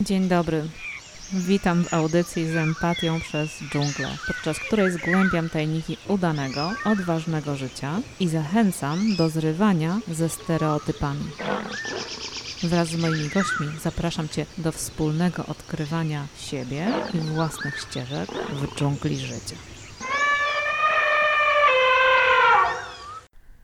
Dzień dobry. Witam w audycji z empatią przez dżunglę, podczas której zgłębiam tajniki udanego, odważnego życia i zachęcam do zrywania ze stereotypami. Wraz z moimi gośćmi zapraszam Cię do wspólnego odkrywania siebie i własnych ścieżek w dżungli życia.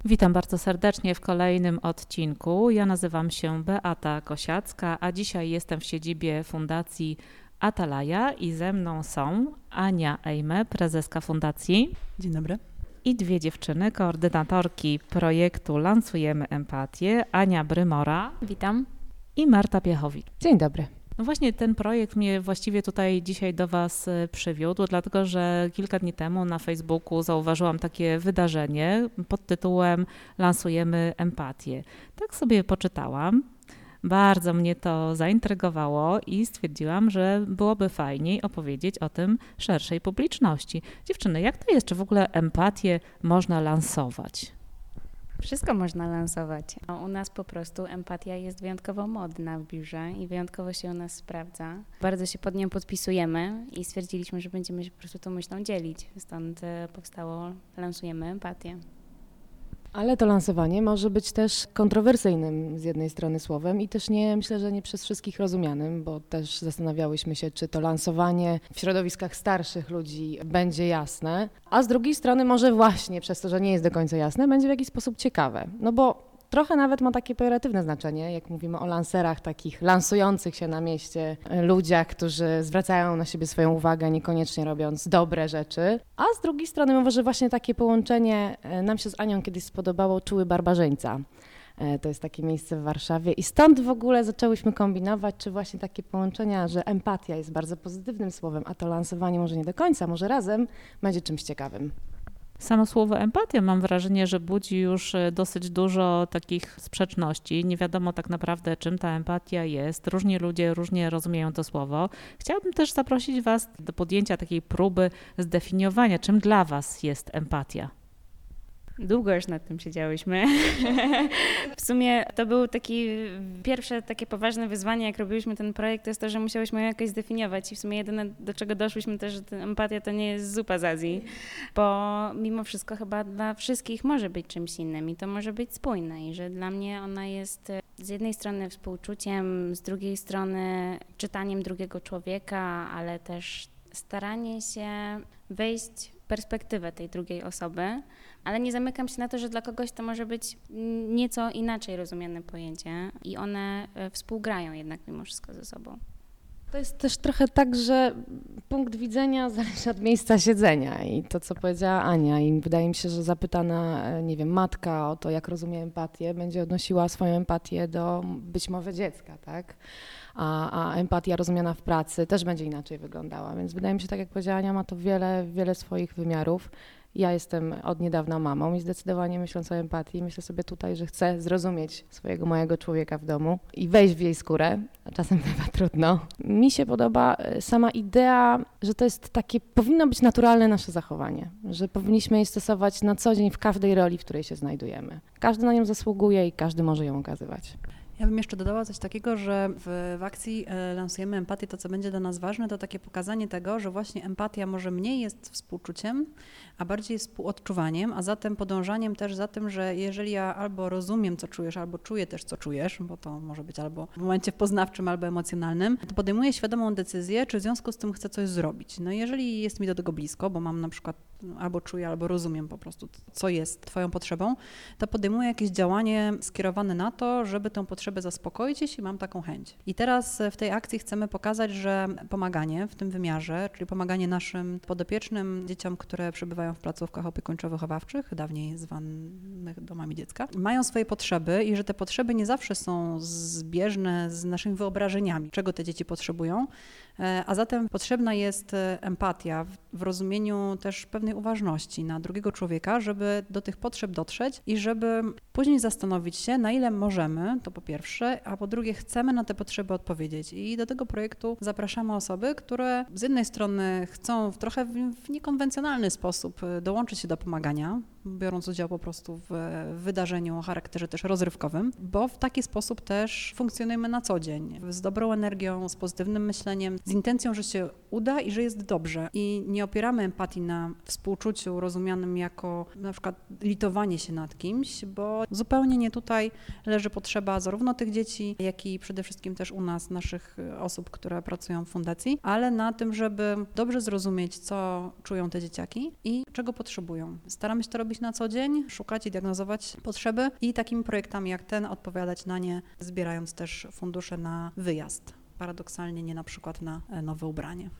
Witam bardzo serdecznie w kolejnym odcinku. Ja nazywam się Beata Kosiacka, a dzisiaj jestem w siedzibie Fundacji Atalaja i ze mną są Ania Ejme, prezeska fundacji. Dzień dobry. I dwie dziewczyny, koordynatorki projektu Lansujemy Empatię, Ania Brymora. Witam. I Marta Piechowicz. Dzień dobry. No właśnie ten projekt mnie właściwie tutaj dzisiaj do Was e, przywiódł, dlatego że kilka dni temu na Facebooku zauważyłam takie wydarzenie pod tytułem Lansujemy empatię. Tak sobie poczytałam. Bardzo mnie to zaintrygowało i stwierdziłam, że byłoby fajniej opowiedzieć o tym szerszej publiczności. Dziewczyny, jak to jest? Czy w ogóle empatię można lansować? Wszystko można lansować. U nas po prostu empatia jest wyjątkowo modna w biurze i wyjątkowo się u nas sprawdza. Bardzo się pod nią podpisujemy i stwierdziliśmy, że będziemy się po prostu tą myślą dzielić. Stąd e, powstało Lansujemy Empatię. Ale to lansowanie może być też kontrowersyjnym z jednej strony słowem i też nie, myślę, że nie przez wszystkich rozumianym, bo też zastanawiałyśmy się, czy to lansowanie w środowiskach starszych ludzi będzie jasne, a z drugiej strony może właśnie przez to, że nie jest do końca jasne, będzie w jakiś sposób ciekawe. No bo trochę nawet ma takie pejoratywne znaczenie, jak mówimy o lancerach, takich lansujących się na mieście ludziach, którzy zwracają na siebie swoją uwagę, niekoniecznie robiąc dobre rzeczy. A z drugiej strony może właśnie takie połączenie e, nam się z Anią kiedyś spodobało Czuły Barbarzyńca. E, to jest takie miejsce w Warszawie i stąd w ogóle zaczęłyśmy kombinować, czy właśnie takie połączenia, że empatia jest bardzo pozytywnym słowem, a to lansowanie może nie do końca, może razem będzie czymś ciekawym. Samo słowo empatia mam wrażenie, że budzi już e, dosyć dużo takich sprzeczności. Nie wiadomo tak naprawdę, czym ta empatia jest. Różni ludzie różnie rozumieją to słowo. Chciałabym też zaprosić Was do podjęcia takiej próby zdefiniowania, czym dla Was jest empatia. Długo już nad tym siedziałyśmy. w sumie to był taki pierwsze takie poważne wyzwanie, jak robiliśmy ten projekt, to jest to, że musiałyśmy ją jakoś zdefiniować i w sumie jedyne, do czego doszłyśmy też, że empatia to nie jest zupa z Azji, bo mimo wszystko chyba dla wszystkich może być czymś innym i to może być spójne i że dla mnie ona jest z jednej strony współczuciem, z drugiej strony czytaniem drugiego człowieka, ale też staranie się wejść w perspektywę tej drugiej osoby, ale nie zamykam się na to, że dla kogoś to może być nieco inaczej rozumiane pojęcie i one e, współgrają jednak mimo wszystko ze sobą. To jest też trochę tak, że punkt widzenia zależy od miejsca siedzenia i to, co powiedziała Ania. I wydaje mi się, że zapytana, e, nie wiem, matka o to, jak rozumie empatię, będzie odnosiła swoją empatię do być może dziecka, tak? A, a empatia rozumiana w pracy też będzie inaczej wyglądała. Więc wydaje mi się, tak jak powiedziała Ania, ma to wiele, wiele swoich wymiarów. Ja jestem od niedawna mamą i zdecydowanie myśląc o empatii, myślę sobie tutaj, że chcę zrozumieć swojego mojego człowieka w domu i wejść w jej skórę, czasem bywa trudno. Mi się podoba e, sama idea, że to jest takie, powinno być naturalne nasze zachowanie, że powinniśmy je stosować na co dzień w każdej roli, w której się znajdujemy. Każdy na nią zasługuje i każdy może ją okazywać. Ja bym jeszcze dodała coś takiego, że w, w akcji e, lansujemy empatię. To, co będzie dla nas ważne, to takie pokazanie tego, że właśnie empatia może mniej jest współczuciem, a bardziej współodczuwaniem, a zatem podążaniem też za tym, że jeżeli ja albo rozumiem, co czujesz, albo czuję też, co czujesz, bo to może być albo w momencie poznawczym, albo emocjonalnym, to podejmuję świadomą decyzję, czy w związku z tym chcę coś zrobić. No jeżeli jest mi do tego blisko, bo mam na przykład albo czuję, albo rozumiem po prostu, co jest Twoją potrzebą, to podejmuję jakieś działanie skierowane na to, żeby tę potrzebę zaspokoić, jeśli mam taką chęć. I teraz w tej akcji chcemy pokazać, że pomaganie w tym wymiarze, czyli pomaganie naszym podopiecznym dzieciom, które przebywają w placówkach opiekuńczo-wychowawczych, dawniej zwanych domami dziecka, mają swoje potrzeby i że te potrzeby nie zawsze są zbieżne z naszymi wyobrażeniami, czego te dzieci potrzebują, E, a zatem potrzebna jest e, empatia w rozumieniu też pewnej uważności na drugiego człowieka, żeby do tych potrzeb dotrzeć i żeby później zastanowić się, na ile możemy, to po pierwsze, a po drugie chcemy na te potrzeby odpowiedzieć. I do tego projektu zapraszamy osoby, które z jednej strony chcą w trochę w niekonwencjonalny sposób e, dołączyć się do pomagania, biorąc udział po prostu w wydarzeniu o charakterze też rozrywkowym, bo w taki sposób też funkcjonujemy na co dzień, z dobrą energią, z pozytywnym myśleniem, z intencją, że się uda i że jest dobrze. I nie opieramy empatii na współczuciu rozumianym jako na przykład litowanie się nad kimś, bo zupełnie nie tutaj leży potrzeba zarówno tych dzieci, jak i przede wszystkim też u nas, naszych osób, które pracują w fundacji, ale na tym, żeby dobrze zrozumieć, co czują te dzieciaki i czego potrzebują. Staramy się to robić na co dzień, szukać i diagnozować potrzeby i takimi projektami jak ten odpowiadać na nie, zbierając też fundusze na wyjazd. Paradoksalnie nie na przykład na e, nowe ubranie.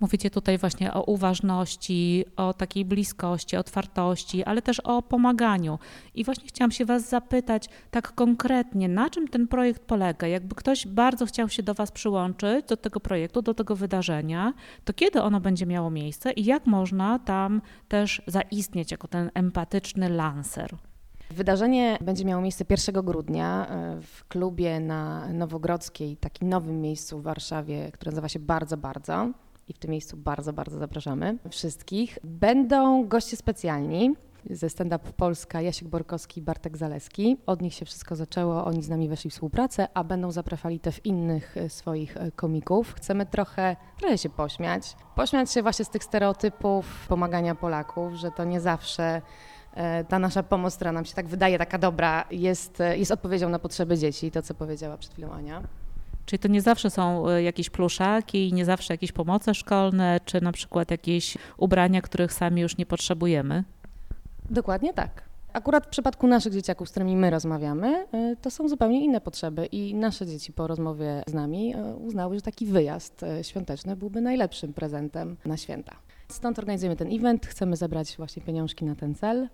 Mówicie tutaj właśnie o uważności, o takiej bliskości, otwartości, ale też o pomaganiu. I właśnie chciałam się Was zapytać tak konkretnie, na czym ten projekt polega? Jakby ktoś bardzo chciał się do Was przyłączyć, do tego projektu, do tego wydarzenia, to kiedy ono będzie miało miejsce i jak można tam też zaistnieć jako ten empatyczny lancer? Wydarzenie będzie miało miejsce 1 grudnia e, w klubie na Nowogrodzkiej, takim nowym miejscu w Warszawie, które nazywa się Bardzo Bardzo i w tym miejscu bardzo, bardzo zapraszamy wszystkich. Będą goście specjalni ze Stand Up Polska, Jasiek Borkowski i Bartek Zaleski. Od nich się wszystko zaczęło, oni z nami weszli w współpracę, a będą zapraszali też innych e, swoich e, komików. Chcemy trochę, trochę się pośmiać. Pośmiać się właśnie z tych stereotypów pomagania Polaków, że to nie zawsze ta nasza pomoc, która nam się tak wydaje taka dobra, jest, jest odpowiedzią na potrzeby dzieci, to co powiedziała przed chwilą Ania. Czyli to nie zawsze są e, jakieś pluszaki, nie zawsze jakieś pomoce szkolne, czy na przykład jakieś ubrania, których sami już nie potrzebujemy? Dokładnie tak. Akurat w przypadku naszych dzieciaków, z którymi my rozmawiamy, e, to są zupełnie inne potrzeby i nasze dzieci po rozmowie z nami e, uznały, że taki wyjazd świąteczny byłby najlepszym prezentem na święta. Stąd organizujemy ten event, chcemy zebrać właśnie pieniążki na ten cel.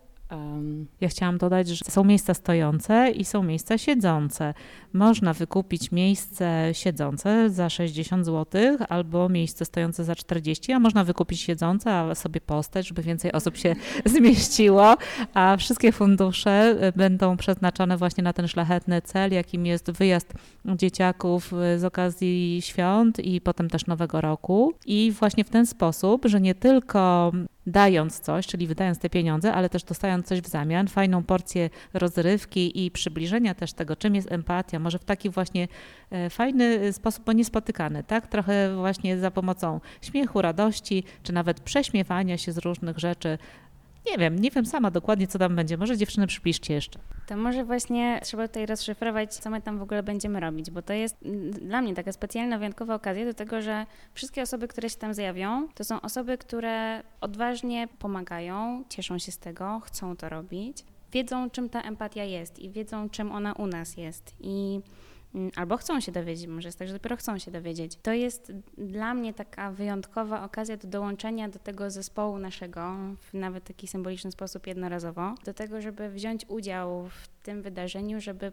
Ja chciałam dodać, że są miejsca stojące i są miejsca siedzące. Można wykupić miejsce siedzące za 60 zł albo miejsce stojące za 40, a można wykupić siedzące, a sobie postać, żeby więcej osób się zmieściło, a wszystkie fundusze będą przeznaczone właśnie na ten szlachetny cel, jakim jest wyjazd dzieciaków z okazji świąt i potem też Nowego Roku. I właśnie w ten sposób, że nie tylko dając coś, czyli wydając te pieniądze, ale też dostając coś w zamian, fajną porcję rozrywki i przybliżenia też tego, czym jest empatia, może w taki właśnie e, fajny sposób, bo niespotykany, tak? Trochę właśnie za pomocą śmiechu, radości, czy nawet prześmiewania się z różnych rzeczy, nie wiem, nie wiem sama dokładnie, co tam będzie. Może dziewczyny przybliżcie jeszcze. To może właśnie trzeba tutaj rozszyfrować, co my tam w ogóle będziemy robić, bo to jest dla mnie taka specjalna, wyjątkowa okazja do tego, że wszystkie osoby, które się tam zjawią, to są osoby, które odważnie pomagają, cieszą się z tego, chcą to robić, wiedzą, czym ta empatia jest i wiedzą, czym ona u nas jest. I albo chcą się dowiedzieć, może jest tak, że dopiero chcą się dowiedzieć. To jest dla mnie taka wyjątkowa okazja do dołączenia do tego zespołu naszego, w nawet taki symboliczny sposób jednorazowo, do tego, żeby wziąć udział w tym wydarzeniu, żeby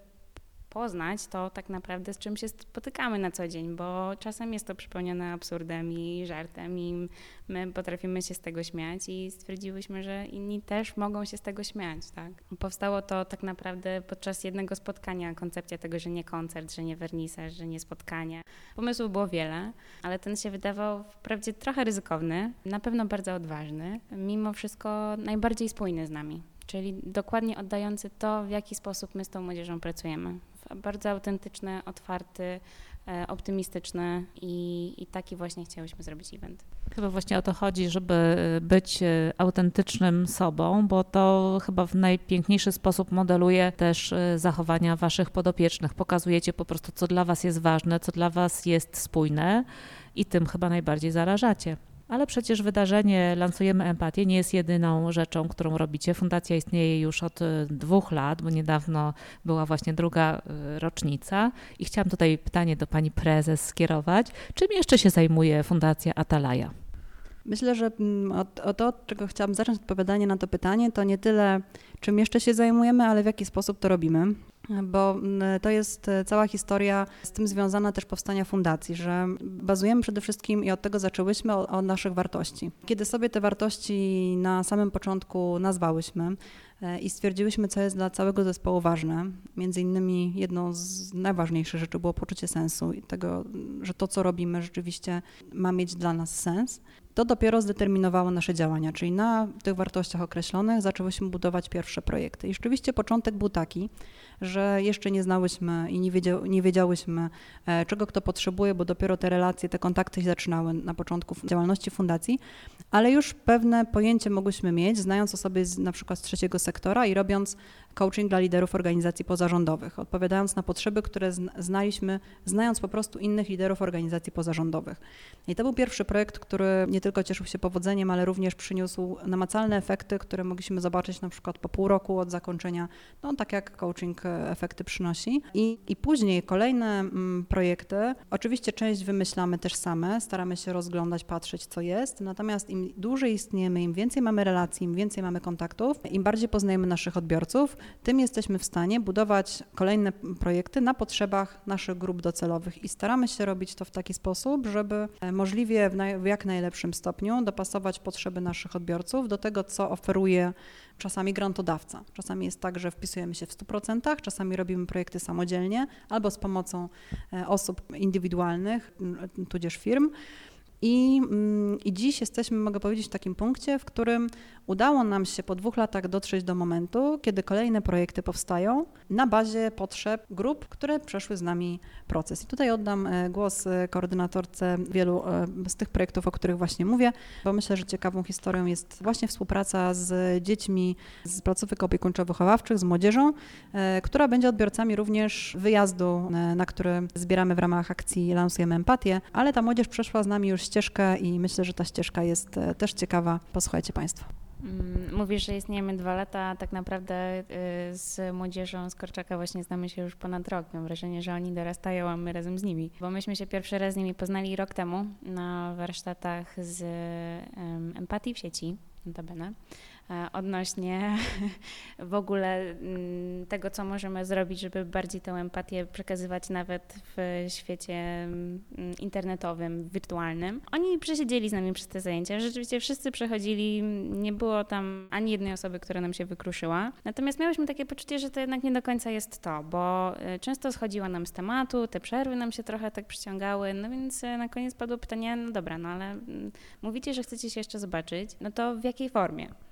poznać to tak naprawdę, z czym się spotykamy na co dzień, bo czasem jest to przypełnione absurdem i żartem i my potrafimy się z tego śmiać i stwierdziłyśmy, że inni też mogą się z tego śmiać. Tak? Powstało to tak naprawdę podczas jednego spotkania, koncepcja tego, że nie koncert, że nie wernisaż, że nie spotkanie. Pomysłów było wiele, ale ten się wydawał wprawdzie trochę ryzykowny, na pewno bardzo odważny, mimo wszystko najbardziej spójny z nami czyli dokładnie oddający to, w jaki sposób my z tą młodzieżą pracujemy bardzo autentyczny, otwarty, e, optymistyczny i, i taki właśnie chciałyśmy zrobić event. Chyba właśnie o to chodzi, żeby e, być e, autentycznym sobą, bo to chyba w najpiękniejszy sposób modeluje też zachowania waszych podopiecznych. Pokazujecie po prostu, co dla was jest ważne, co dla was jest spójne i tym chyba najbardziej zarażacie. Ale przecież wydarzenie Lansujemy Empatię nie jest jedyną rzeczą, którą robicie. Fundacja istnieje już od e, dwóch lat, bo niedawno była właśnie druga e, rocznica. I chciałam tutaj pytanie do pani prezes skierować. Czym jeszcze się zajmuje Fundacja Atalaja? Myślę, że mm, o, o to, od czego chciałam zacząć odpowiadanie na to pytanie, to nie tyle czym jeszcze się zajmujemy, ale w jaki sposób to robimy bo mm, to jest e, cała historia z tym związana też powstania fundacji, że bazujemy przede wszystkim i od tego zaczęłyśmy od naszych wartości. Kiedy sobie te wartości na samym początku nazwałyśmy e, i stwierdziłyśmy, co jest dla całego zespołu ważne, między innymi jedną z najważniejszych rzeczy było poczucie sensu i tego, że to, co robimy, rzeczywiście ma mieć dla nas sens to dopiero zdeterminowało nasze działania, czyli na tych wartościach określonych zaczęłyśmy budować pierwsze projekty. I rzeczywiście początek był taki, że jeszcze nie znałyśmy i nie, wiedział, nie wiedziałyśmy, e, czego kto potrzebuje, bo dopiero te relacje, te kontakty się zaczynały na początku działalności fundacji, ale już pewne pojęcie mogłyśmy mieć, znając osoby z, na przykład z trzeciego sektora i robiąc coaching dla liderów organizacji pozarządowych, odpowiadając na potrzeby, które znaliśmy, znając po prostu innych liderów organizacji pozarządowych. I to był pierwszy projekt, który nie tylko cieszył się powodzeniem, ale również przyniósł namacalne efekty, które mogliśmy zobaczyć na przykład po pół roku od zakończenia, no tak jak coaching efekty przynosi. I, i później kolejne mm, projekty, oczywiście część wymyślamy też same, staramy się rozglądać, patrzeć co jest, natomiast im dłużej istniejemy, im więcej mamy relacji, im więcej mamy kontaktów, im bardziej poznajemy naszych odbiorców, tym jesteśmy w stanie budować kolejne projekty na potrzebach naszych grup docelowych i staramy się robić to w taki sposób, żeby e, możliwie w, naj, w jak najlepszym stopniu dopasować potrzeby naszych odbiorców do tego, co oferuje czasami grantodawca. Czasami jest tak, że wpisujemy się w 100%, czasami robimy projekty samodzielnie albo z pomocą e, osób indywidualnych, tudzież firm. I, mm, I dziś jesteśmy, mogę powiedzieć, w takim punkcie, w którym udało nam się po dwóch latach dotrzeć do momentu, kiedy kolejne projekty powstają na bazie potrzeb grup, które przeszły z nami proces. I tutaj oddam e, głos e, koordynatorce wielu e, z tych projektów, o których właśnie mówię, bo myślę, że ciekawą historią jest właśnie współpraca z dziećmi z placówek opiekuńczo-wychowawczych, z młodzieżą, która będzie odbiorcami również wyjazdu, na który zbieramy w ramach akcji Lansujemy Empatię, ale ta młodzież przeszła z nami już ścieżkę i myślę, że ta ścieżka jest też ciekawa. Posłuchajcie Państwo. Mm, mówisz, że istniejemy dwa lata, a tak naprawdę y, z młodzieżą z Korczaka właśnie znamy się już ponad rok. Mam wrażenie, że oni dorastają, a my razem z nimi. Bo myśmy się pierwszy raz z nimi poznali rok temu na warsztatach z empatii w sieci, notabene. E, odnośnie w ogóle mm, tego, co możemy zrobić, żeby bardziej tę empatię przekazywać nawet w świecie mm, internetowym, wirtualnym. Oni przesiedzieli z nami przez te zajęcia. Rzeczywiście wszyscy przechodzili, nie było tam ani jednej osoby, która nam się wykruszyła. Natomiast miałyśmy takie poczucie, że to jednak nie do końca jest to, bo e, często schodziła nam z tematu, te przerwy nam się trochę tak przyciągały, no więc e, na koniec padło pytanie, no dobra, no ale mm, mówicie, że chcecie się jeszcze zobaczyć, no to w jakiej formie?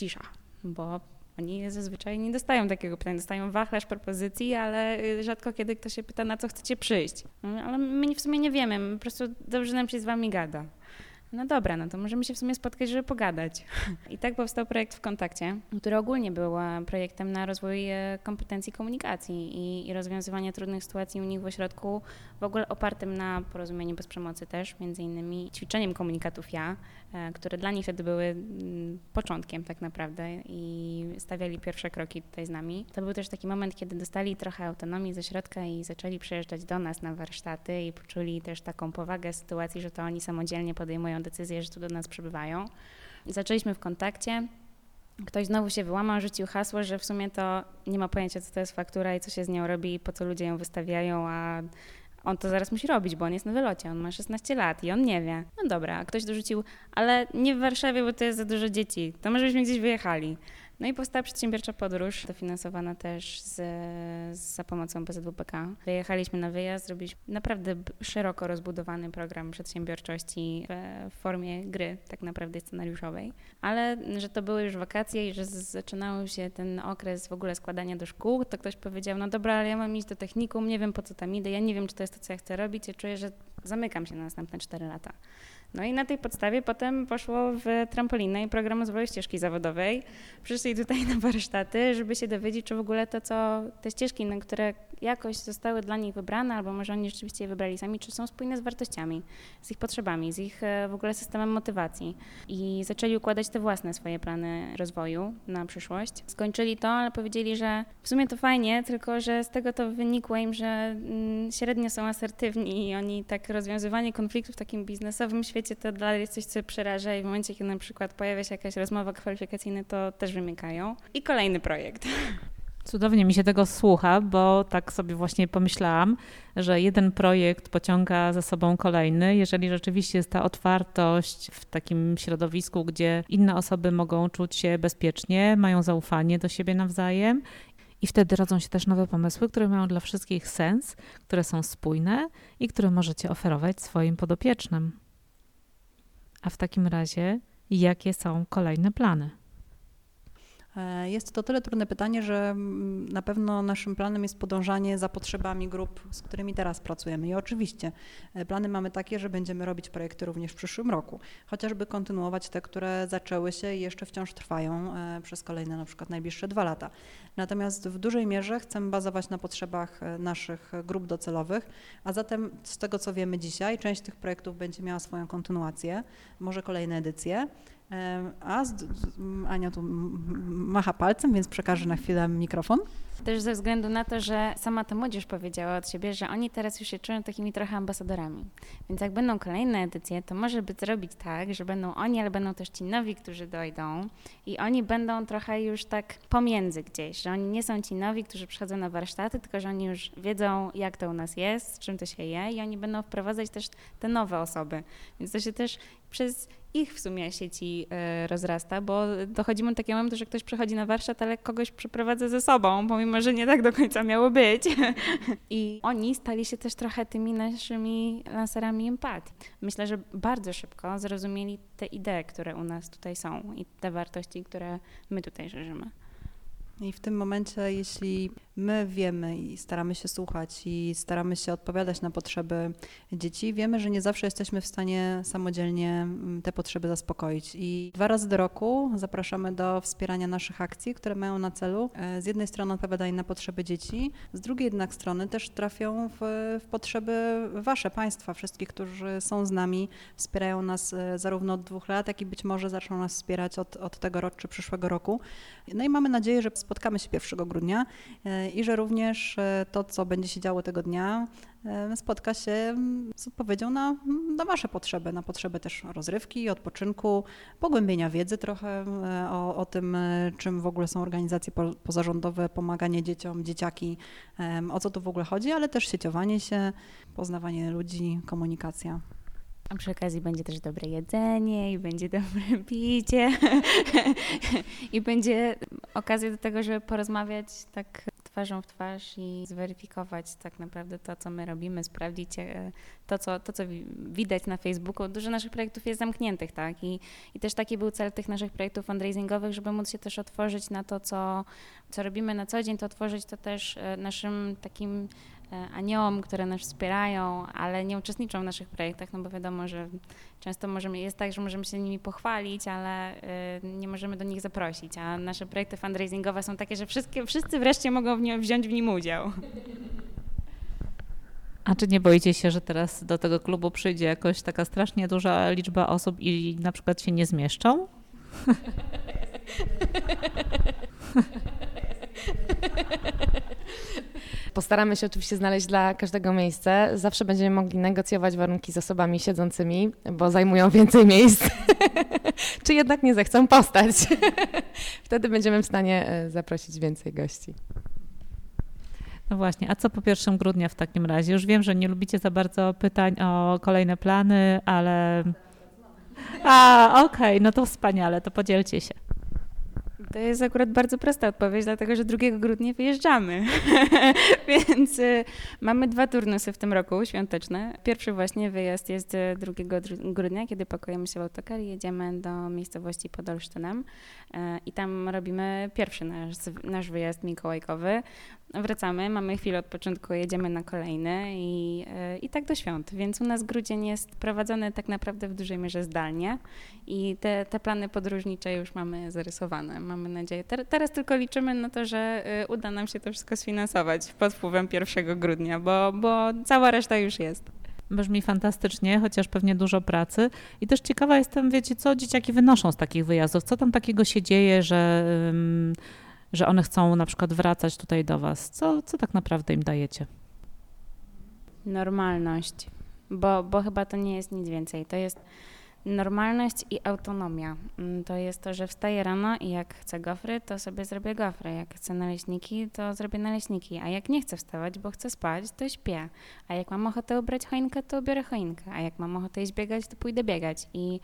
Cisza, bo oni zazwyczaj nie dostają takiego pytania, dostają wachlarz propozycji, ale y, rzadko kiedy ktoś się pyta, na co chcecie przyjść. Ale my w sumie nie wiemy, po prostu dobrze nam się z wami gada. No dobra, no to możemy się w sumie spotkać, żeby pogadać. I tak powstał projekt w kontakcie, który ogólnie był e, projektem na rozwój e, kompetencji komunikacji i, i rozwiązywania trudnych sytuacji u nich w ośrodku, w ogóle opartym na porozumieniu bez przemocy też, między innymi ćwiczeniem komunikatów ja, e, które dla nich wtedy były mm, początkiem tak naprawdę i stawiali pierwsze kroki tutaj z nami. To był też taki moment, kiedy dostali trochę autonomii ze środka i zaczęli przyjeżdżać do nas na warsztaty i poczuli też taką powagę sytuacji, że to oni samodzielnie podejmują decyzję, że tu do nas przybywają. Zaczęliśmy w kontakcie. Ktoś znowu się wyłamał, rzucił hasło, że w sumie to nie ma pojęcia, co to jest faktura i co się z nią robi i po co ludzie ją wystawiają, a on to zaraz musi robić, bo on jest na wylocie, on ma 16 lat i on nie wie. No dobra, ktoś dorzucił, ale nie w Warszawie, bo to jest za dużo dzieci, to może byśmy gdzieś wyjechali. No i powstała przedsiębiorcza podróż, dofinansowana też z, za pomocą BZWPK. Wyjechaliśmy na wyjazd, zrobiliśmy naprawdę szeroko rozbudowany program przedsiębiorczości w, w formie gry, tak naprawdę scenariuszowej. Ale że to były już wakacje i że zaczynał się ten okres w ogóle składania do szkół, to ktoś powiedział, no dobra, ale ja mam iść do technikum, nie wiem po co tam idę, ja nie wiem, czy to jest to, co ja chcę robić, ja czuję, że zamykam się na następne 4 lata. No i na tej podstawie potem poszło w trampolinę i program rozwoju ścieżki zawodowej. Przyszli tutaj na warsztaty, żeby się dowiedzieć, czy w ogóle to, co te ścieżki, na które jakoś zostały dla nich wybrane, albo może oni rzeczywiście je wybrali sami, czy są spójne z wartościami, z ich potrzebami, z ich e, w ogóle systemem motywacji. I zaczęli układać te własne swoje plany rozwoju na przyszłość. Skończyli to, ale powiedzieli, że w sumie to fajnie, tylko że z tego to wynikło im, że mm, średnio są asertywni i oni tak rozwiązywanie konfliktów w takim biznesowym świecie to dalej jest coś, co przeraża i w momencie, kiedy na przykład pojawia się jakaś rozmowa kwalifikacyjna, to też wymykają. I kolejny projekt. Cudownie mi się tego słucha, bo tak sobie właśnie pomyślałam, że jeden projekt pociąga za sobą kolejny. Jeżeli rzeczywiście jest ta otwartość w takim środowisku, gdzie inne osoby mogą czuć się bezpiecznie, mają zaufanie do siebie nawzajem. I wtedy rodzą się też nowe pomysły, które mają dla wszystkich sens, które są spójne i które możecie oferować swoim podopiecznym. A w takim razie, jakie są kolejne plany? E, jest to tyle trudne pytanie, że mm, na pewno naszym planem jest podążanie za potrzebami grup, z którymi teraz pracujemy. I oczywiście e, plany mamy takie, że będziemy robić projekty również w przyszłym roku, chociażby kontynuować te, które zaczęły się i jeszcze wciąż trwają e, przez kolejne na przykład najbliższe dwa lata. Natomiast w dużej mierze chcemy bazować na potrzebach naszych grup docelowych, a zatem z tego co wiemy dzisiaj, część tych projektów będzie miała swoją kontynuację, może kolejne edycje. A z, z, Ania tu macha palcem, więc przekażę na chwilę mikrofon. Też ze względu na to, że sama ta młodzież powiedziała od siebie, że oni teraz już się czują takimi trochę ambasadorami. Więc jak będą kolejne edycje, to może by zrobić tak, że będą oni, ale będą też ci nowi, którzy dojdą i oni będą trochę już tak pomiędzy gdzieś, że oni nie są ci nowi, którzy przychodzą na warsztaty, tylko że oni już wiedzą, jak to u nas jest, z czym to się je i oni będą wprowadzać też te nowe osoby. Więc to się też przez ich w sumie sieci e, rozrasta, bo dochodzimy do takiego momentu, że ktoś przychodzi na warsztat, ale kogoś przeprowadza ze sobą, pomimo, że nie tak do końca miało być. I oni stali się też trochę tymi naszymi lancerami empatii. Myślę, że bardzo szybko zrozumieli te idee, które u nas tutaj są i te wartości, które my tutaj szerzymy. I w tym momencie, jeśli my wiemy i staramy się słuchać i staramy się odpowiadać na potrzeby dzieci, wiemy, że nie zawsze jesteśmy w stanie samodzielnie mm, te potrzeby zaspokoić. I dwa razy do roku zapraszamy do wspierania naszych akcji, które mają na celu e, z jednej strony odpowiadanie na potrzeby dzieci, z drugiej jednak strony też trafią w, w potrzeby wasze, państwa, wszystkich, którzy są z nami, wspierają nas e, zarówno od dwóch lat, jak i być może zaczną nas wspierać od, od tego roku czy przyszłego roku. No i mamy nadzieję, że spotkamy się 1 grudnia e, i że również e, to, co będzie się działo tego dnia, e, spotka się z odpowiedzią na, na Wasze potrzeby, na potrzeby też rozrywki, odpoczynku, pogłębienia wiedzy trochę o, o tym, czym w ogóle są organizacje pozarządowe, pomaganie dzieciom, dzieciaki, o co tu w ogóle chodzi, ale też sieciowanie się, poznawanie ludzi, komunikacja. A przy okazji będzie też dobre jedzenie i będzie dobre picie i będzie okazja do tego, żeby porozmawiać tak twarzą w twarz i zweryfikować tak naprawdę to, co my robimy, sprawdzić e, to, co, to, co widać na Facebooku. Dużo naszych projektów jest zamkniętych, tak? I, I też taki był cel tych naszych projektów fundraisingowych, żeby móc się też otworzyć na to, co, co robimy na co dzień, to otworzyć to też e, naszym takim aniołom, które nas wspierają, ale nie uczestniczą w naszych projektach, no bo wiadomo, że często możemy, jest tak, że możemy się nimi pochwalić, ale e, nie możemy do nich zaprosić, a nasze projekty fundraisingowe są takie, że wszystkie, wszyscy wreszcie mogą w nie, wziąć w nim udział. A czy nie boicie się, że teraz do tego klubu przyjdzie jakoś taka strasznie duża liczba osób i na przykład się nie zmieszczą? Postaramy się oczywiście znaleźć dla każdego miejsce. Zawsze będziemy mogli negocjować warunki z osobami siedzącymi, bo zajmują więcej miejsc. Czy jednak nie zechcą postać? Wtedy będziemy w stanie e, zaprosić więcej gości. No właśnie, a co po 1 grudnia w takim razie? Już wiem, że nie lubicie za bardzo pytań o kolejne plany, ale. A, okej, okay, no to wspaniale, to podzielcie się. To jest akurat bardzo prosta odpowiedź, dlatego że 2 grudnia wyjeżdżamy. Więc y, mamy dwa turnusy w tym roku świąteczne. Pierwszy właśnie wyjazd jest 2 y, grudnia, kiedy pakujemy się w autokar i jedziemy do miejscowości pod Olsztynem. Y, I tam robimy pierwszy nasz, nasz wyjazd mikołajkowy wracamy, mamy chwilę odpoczynku, jedziemy na kolejny i, e, i tak do świąt. Więc u nas grudzień jest prowadzony tak naprawdę w dużej mierze zdalnie i te, te plany podróżnicze już mamy zarysowane. Mamy nadzieję. teraz tylko liczymy na to, że e, uda nam się to wszystko sfinansować pod wpływem 1 grudnia, bo, bo cała reszta już jest. Brzmi fantastycznie, chociaż pewnie dużo pracy. I też ciekawa jestem, wiecie, co dzieciaki wynoszą z takich wyjazdów? Co tam takiego się dzieje, że że one chcą na przykład wracać tutaj do Was? Co, co tak naprawdę im dajecie? Normalność, bo, bo chyba to nie jest nic więcej. To jest normalność i autonomia. Mm, to jest to, że wstaję rano i jak chcę gofry, to sobie zrobię gofry. Jak chcę naleśniki, to zrobię naleśniki. A jak nie chcę wstawać, bo chcę spać, to śpię. A jak mam ochotę ubrać choinkę, to ubiorę choinkę. A jak mam ochotę iść biegać, to pójdę biegać. I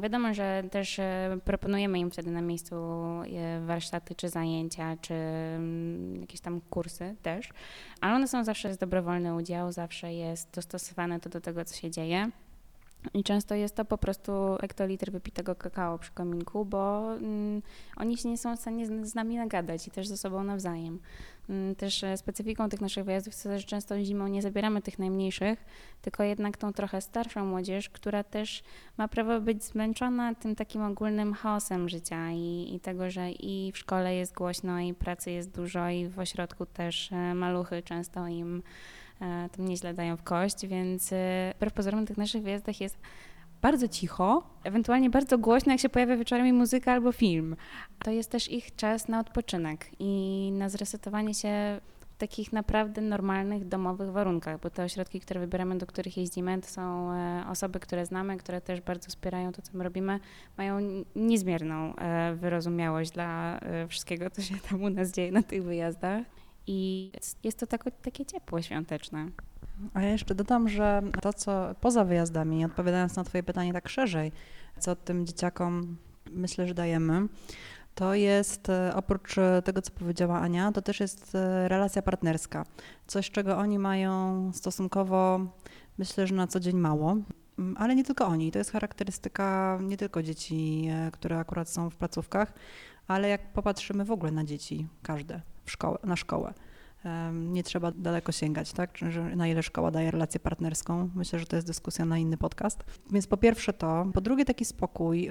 wiadomo, że też e, proponujemy im wtedy na miejscu e, warsztaty, czy zajęcia, czy mm, jakieś tam kursy też, ale one są zawsze z dobrowolny udział, zawsze jest dostosowane to do tego, co się dzieje. I często jest to po prostu hektolitr wypitego kakao przy kominku, bo mm, oni się nie są w stanie z, z, nami nagadać i też ze sobą nawzajem. Mm, też e, specyfiką tych naszych wyjazdów jest to, że często zimą nie zabieramy tych najmniejszych, tylko jednak tą trochę starszą młodzież, która też ma prawo być zmęczona tym takim ogólnym chaosem życia i, i tego, że i w szkole jest głośno, i pracy jest dużo, i w ośrodku też e, maluchy często im tam nieźle dają w kość, więc e, wbrew pozorom na tych naszych wyjazdach jest bardzo cicho, ewentualnie bardzo głośno, jak się pojawia wieczorami muzyka albo film. To jest też ich czas na odpoczynek i na zresetowanie się w takich naprawdę normalnych, domowych warunkach, bo te ośrodki, które wybieramy, do których jeździmy, to są e, osoby, które znamy, które też bardzo wspierają to, co my robimy, mają niezmierną wyrozumiałość dla wszystkiego, co się tam u nas dzieje na tych wyjazdach i jest to tak, takie ciepło świąteczne. A ja jeszcze dodam, że to, co poza wyjazdami, odpowiadając na Twoje pytanie tak szerzej, co tym dzieciakom myślę, że dajemy, to jest e, oprócz tego, co powiedziała Ania, to też jest e, relacja partnerska. Coś, czego oni mają stosunkowo, myślę, że na co dzień mało. Mm, ale nie tylko oni. To jest charakterystyka nie tylko dzieci, e, które akurat są w placówkach, ale jak popatrzymy w ogóle na dzieci, każde szkołę, na szkołę. Nie trzeba daleko sięgać, tak? na ile szkoła daje relację partnerską. Myślę, że to jest dyskusja na inny podcast. Więc po pierwsze to, po drugie taki spokój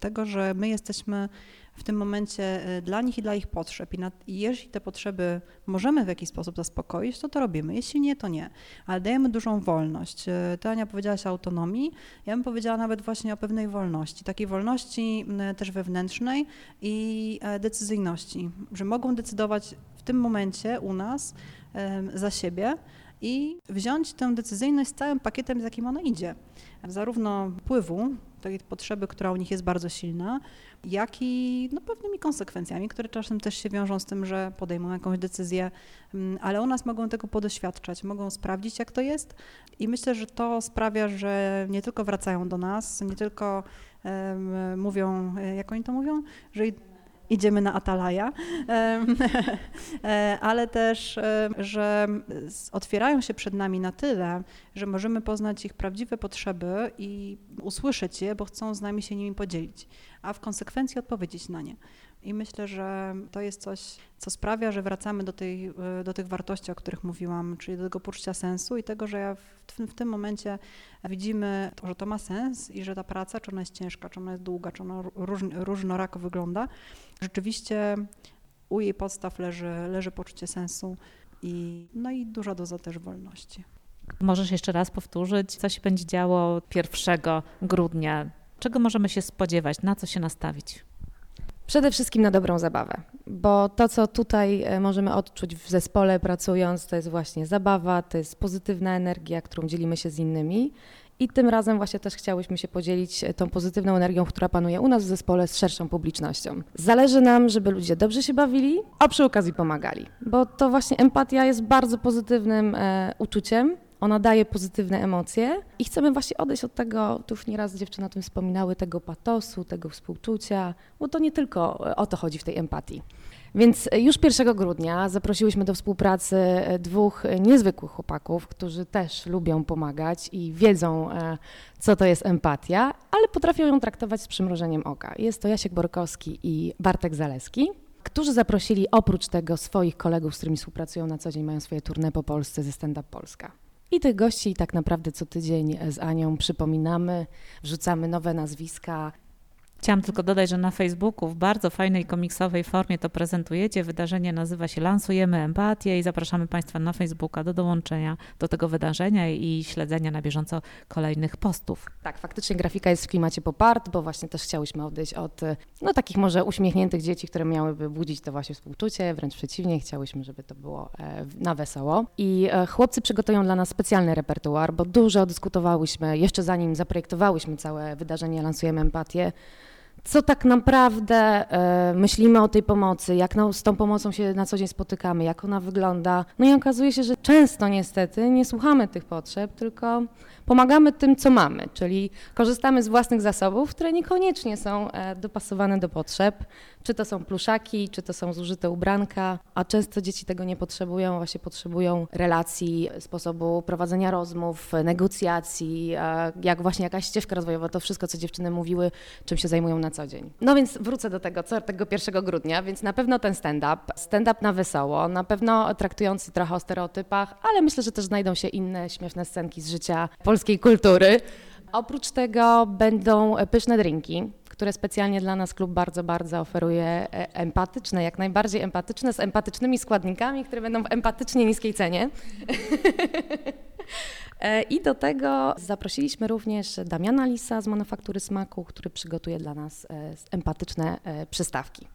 tego, że my jesteśmy w tym momencie y, dla nich i dla ich potrzeb. I, na, I, jeśli te potrzeby możemy w jakiś sposób zaspokoić, to to robimy. Jeśli nie, to nie. Ale dajemy dużą wolność. Y, ty, Ania, powiedziałaś o autonomii. Ja bym powiedziała nawet właśnie o pewnej wolności. Takiej wolności też wewnętrznej i e, decyzyjności, że mogą decydować w tym momencie u nas za siebie i wziąć tę decyzyjność z całym pakietem, z jakim ona idzie. Zarówno wpływu, tej potrzeby, która u nich jest bardzo silna, jak i no, pewnymi konsekwencjami, które czasem też się wiążą z tym, że podejmą jakąś decyzję, ale u nas mogą tego podoświadczać, mogą sprawdzić, jak to jest i myślę, że to sprawia, że nie tylko wracają do nas, nie tylko um, mówią, e, jak oni to mówią, że idziemy na Atalaja, e, ale też, że otwierają się przed nami na tyle, że możemy poznać ich prawdziwe potrzeby i usłyszeć je, bo chcą z nami się nimi podzielić, a w konsekwencji odpowiedzieć na nie. I myślę, że to jest coś, co sprawia, że wracamy do, tej, e, do tych wartości, o których mówiłam, czyli do tego poczucia sensu i tego, że ja w, w tym momencie widzimy, że to ma sens i że ta praca, czy ona jest ciężka, czy ona jest długa, czy ona róż, różnorako wygląda, rzeczywiście u jej podstaw leży, leży poczucie sensu i, no i duża doza też wolności. Możesz jeszcze raz powtórzyć, co się będzie działo 1 grudnia? Czego możemy się spodziewać? Na co się nastawić? Przede wszystkim na dobrą zabawę, bo to, co tutaj e, możemy odczuć w zespole pracując, to jest właśnie zabawa, to jest pozytywna energia, którą dzielimy się z innymi. I tym razem właśnie też chciałyśmy się podzielić e, tą pozytywną energią, która panuje u nas w zespole z szerszą publicznością. Zależy nam, żeby ludzie dobrze się bawili, a przy okazji pomagali, bo to właśnie empatia jest bardzo pozytywnym e, uczuciem, ona daje pozytywne emocje i chcemy właśnie odejść od tego, tu już nieraz dziewczyny o tym wspominały, tego patosu, tego współczucia, bo to nie tylko o to chodzi w tej empatii. Więc już 1 grudnia zaprosiłyśmy do współpracy dwóch niezwykłych chłopaków, którzy też lubią pomagać i wiedzą, e, co to jest empatia, ale potrafią ją traktować z przymrożeniem oka. Jest to Jasiek Borkowski i Bartek Zaleski którzy zaprosili oprócz tego swoich kolegów, z którymi współpracują na co dzień, mają swoje tournée po Polsce ze Stand Up Polska. I tych gości tak naprawdę co tydzień z Anią przypominamy, wrzucamy nowe nazwiska, Chciałam tylko dodać, że na Facebooku w bardzo fajnej komiksowej formie to prezentujecie. Wydarzenie nazywa się Lansujemy Empatię i zapraszamy Państwa na Facebooka do dołączenia do tego wydarzenia i śledzenia na bieżąco kolejnych postów. Tak, faktycznie grafika jest w klimacie popart, bo właśnie też chciałyśmy odejść od no, takich może uśmiechniętych dzieci, które miałyby budzić to właśnie współczucie, wręcz przeciwnie, chciałyśmy, żeby to było e, na wesoło. I e, chłopcy przygotują dla nas specjalny repertuar, bo dużo dyskutowałyśmy, jeszcze zanim zaprojektowałyśmy całe wydarzenie Lansujemy Empatię, co tak naprawdę e, myślimy o tej pomocy, jak z tą pomocą się na co dzień spotykamy, jak ona wygląda. No i okazuje się, że często niestety nie słuchamy tych potrzeb, tylko pomagamy tym, co mamy, czyli korzystamy z własnych zasobów, które niekoniecznie są e, dopasowane do potrzeb. Czy to są pluszaki, czy to są zużyte ubranka, a często dzieci tego nie potrzebują, właśnie potrzebują relacji, sposobu prowadzenia rozmów, negocjacji, e, jak właśnie jakaś ścieżka rozwojowa, to wszystko, co dziewczyny mówiły, czym się zajmują na co dzień. No więc wrócę do tego, co tego 1 grudnia, więc na pewno ten stand-up, stand-up na wesoło, na pewno traktujący trochę o stereotypach, ale myślę, że też znajdą się inne śmieszne scenki z życia polskiej kultury. Oprócz tego będą pyszne drinki, które specjalnie dla nas klub bardzo, bardzo oferuje e, empatyczne, jak najbardziej empatyczne, z empatycznymi składnikami, które będą w empatycznie niskiej cenie. E, I do tego zaprosiliśmy również Damiana Lisa z Manufaktury Smaku, który przygotuje dla nas e, empatyczne e, przystawki.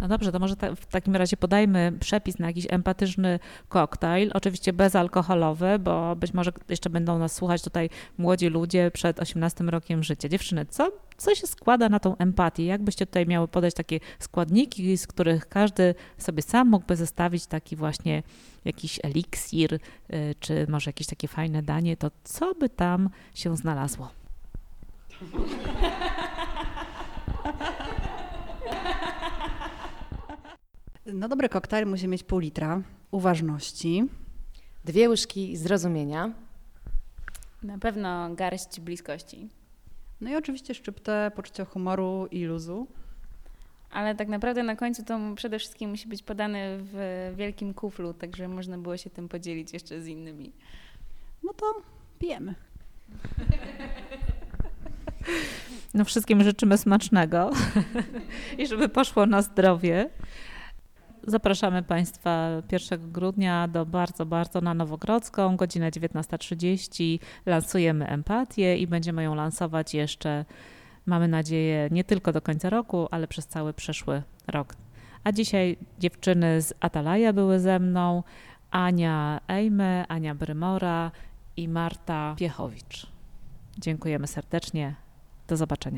No dobrze, to może ta, w takim razie podajmy przepis na jakiś empatyczny koktajl, oczywiście bezalkoholowy, bo być może jeszcze będą nas słuchać tutaj młodzi ludzie przed 18 rokiem życia. Dziewczyny, co, co się składa na tą empatię? Jak byście tutaj miały podać takie składniki, z których każdy sobie sam mógłby zestawić taki właśnie jakiś eliksir, y, czy może jakieś takie fajne danie, to co by tam się znalazło? No dobry koktajl musi mieć pół litra uważności. Dwie łyżki zrozumienia, Na pewno garść bliskości. No i oczywiście szczyptę poczucia humoru i luzu. Ale tak naprawdę na końcu to przede wszystkim musi być podany w wielkim kuflu, tak żeby można było się tym podzielić jeszcze z innymi. No to pijemy. No wszystkim życzymy smacznego i żeby poszło na zdrowie. Zapraszamy Państwa 1 grudnia do bardzo, bardzo na Nowogrodzką, godzina 19.30. Lansujemy empatię i będziemy ją lansować jeszcze, mamy nadzieję, nie tylko do końca roku, ale przez cały przyszły rok. A dzisiaj dziewczyny z Atalaja były ze mną, Ania Ejme, Ania Brymora i Marta Piechowicz. Dziękujemy serdecznie. Do zobaczenia.